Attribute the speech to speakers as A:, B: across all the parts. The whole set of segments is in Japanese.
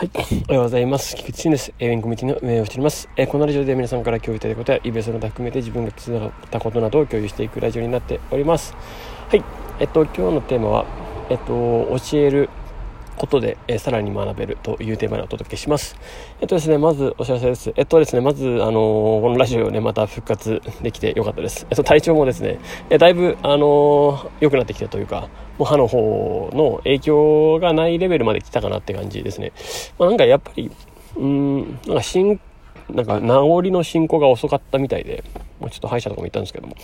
A: はい。おはようございます。菊池です。エウィンコミュニティの運営をしております。えー、このラジオで皆さんから共有いただいたことや、イベントの他含めて自分が気づいたことなどを共有していくラジオになっております。はい。えっと、今日のテーマは、えっと、教えることで、えー、さらに学べるというテーマでお届けします。えっとですね、まずお知らせです。えっとですね、まず、あのー、このラジオをね、また復活できてよかったです。えっと、体調もですね、えだいぶ、あの良くなってきたというか、もう歯の方の影響がないレベルまで来たかなって感じですね。まあ、なんかやっぱり、うん、なんか進、なんか治りの進行が遅かったみたいで、もうちょっと歯医者とかも行ったんですけども、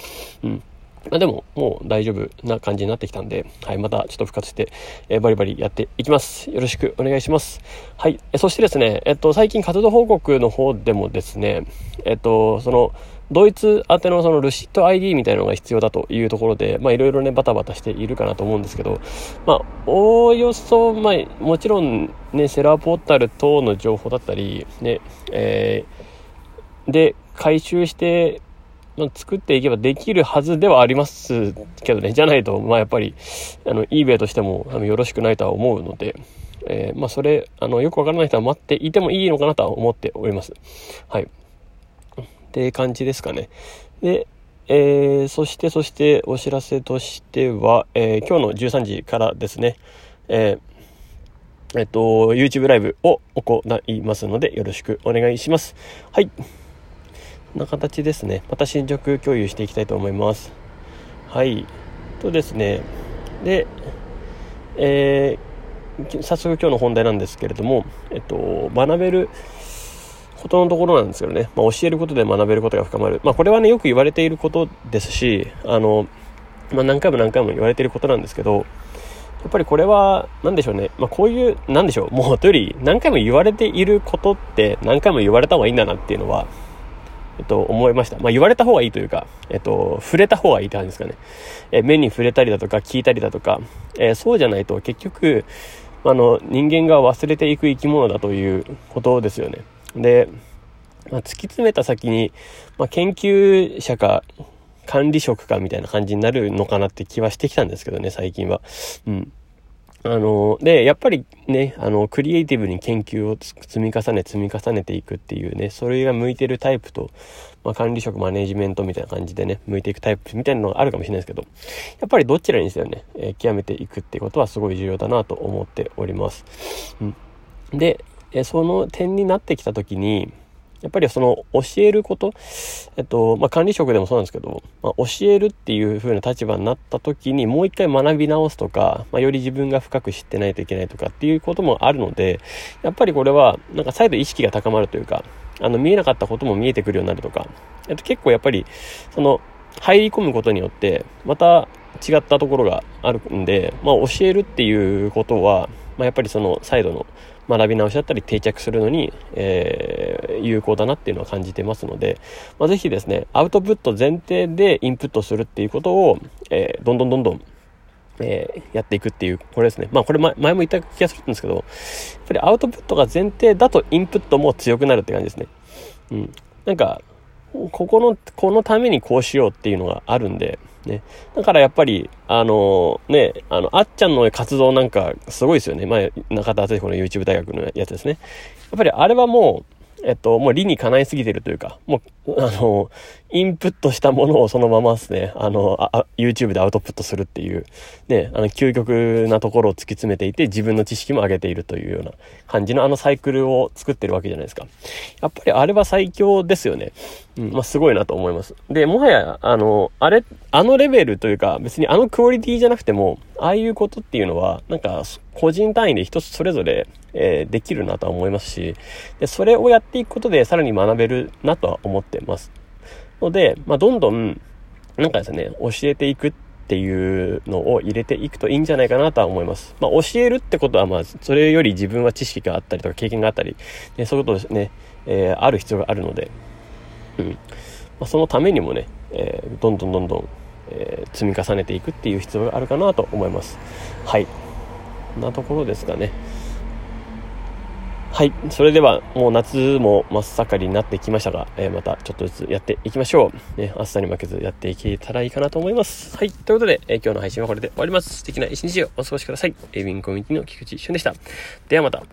A: うん。まあ、でも、もう大丈夫な感じになってきたんで、はい、またちょっと復活して、えー、バリバリやっていきます。よろしくお願いします。はい、えそしてですね、えっと、最近活動報告の方でもですね、えっと、その、ドイツ宛てのそのルシット ID みたいなのが必要だというところで、まあいろいろね、バタバタしているかなと思うんですけど、まあ、おおよそ、まあ、もちろんね、セラーポータル等の情報だったり、ね、えー、で、回収して、作っていけばできるはずではありますけどね、じゃないと、まあやっぱり、あの、eBay としてもあのよろしくないとは思うので、えー、まあそれ、あの、よくわからない人は待っていてもいいのかなとは思っております。はい。って感じですかね。で、えー、そして、そしてお知らせとしては、えー、今日の13時からですね、えー、えっと、YouTube ライブを行いますので、よろしくお願いします。はい。な形ですね。また進捗共有していきたいと思います。はい。とですね、で、えー、早速今日の本題なんですけれども、えっと、学べることのところなんですけどね、まあ、教えることで学べることが深まる。まあ、これはね、よく言われていることですし、あの、まあ、何回も何回も言われていることなんですけど、やっぱりこれは、何でしょうね。まあ、こういう、何でしょう。もう、とより、何回も言われていることって、何回も言われた方がいいんだなっていうのは、えっと、思いました。まあ、言われた方がいいというか、えっと、触れた方がいいって感じですかね。え目に触れたりだとか、聞いたりだとか、えー、そうじゃないと結局、あの、人間が忘れていく生き物だということですよね。で、まあ、突き詰めた先に、まあ、研究者か、管理職かみたいな感じになるのかなって気はしてきたんですけどね、最近は。うん。あの、で、やっぱりね、あの、クリエイティブに研究を積み重ね、積み重ねていくっていうね、それが向いてるタイプと、まあ、管理職、マネジメントみたいな感じでね、向いていくタイプみたいなのがあるかもしれないですけど、やっぱりどちらにせよね、えー、極めていくっていうことはすごい重要だなと思っております。うん。で、え、その点になってきたときに、やっぱりその教えること、えっと、まあ、管理職でもそうなんですけど、まあ、教えるっていう風な立場になった時にもう一回学び直すとか、まあ、より自分が深く知ってないといけないとかっていうこともあるので、やっぱりこれは、なんか再度意識が高まるというか、あの、見えなかったことも見えてくるようになるとか、えっと、結構やっぱり、その、入り込むことによって、また違ったところがあるんで、まあ、教えるっていうことは、まあ、やっぱりその、再度の、学び直しだったり定着するのに、えー、有効だなっていうのは感じてますので、まあ、ぜひですね、アウトプット前提でインプットするっていうことを、えー、どんどんどんどん、えー、やっていくっていう、これですね。まあこれ前も言った気がするんですけど、やっぱりアウトプットが前提だとインプットも強くなるって感じですね。うん。なんか、ここの、このためにこうしようっていうのがあるんで、ね。だからやっぱり、あのー、ね、あの、あっちゃんの活動なんかすごいですよね。前、中田敦彦の YouTube 大学のやつですね。やっぱりあれはもう、えっと、もう理にかないすぎてるというか、もう、あの、インプットしたものをそのままですね、あの、あ YouTube でアウトプットするっていう、ね、あの、究極なところを突き詰めていて、自分の知識も上げているというような感じのあのサイクルを作ってるわけじゃないですか。やっぱりあれは最強ですよね。うん、まあ、すごいなと思います。で、もはや、あの、あれ、あのレベルというか、別にあのクオリティじゃなくても、ああいうことっていうのは、なんか、個人単位で一つそれぞれ、えー、できるなとは思いますし、で、それをやっていくことでさらに学べるなとは思ってます。ので、まあ、どんどん、なんかですね、教えていくっていうのを入れていくといいんじゃないかなとは思います。まあ、教えるってことは、まあ、それより自分は知識があったりとか経験があったり、ね、そういうことですね、えー、ある必要があるので、うん。まあ、そのためにもね、えー、どんどんどんどん、えー、積み重ねていくっていう必要があるかなと思います。はい。こんなところですかね。はい。それでは、もう夏も真っ盛りになってきましたが、えー、またちょっとずつやっていきましょう。ね、暑さに負けずやっていけたらいいかなと思います。はい。ということで、えー、今日の配信はこれで終わります。素敵な一日をお過ごしください。エビンコミュニティの菊池俊でした。ではまた。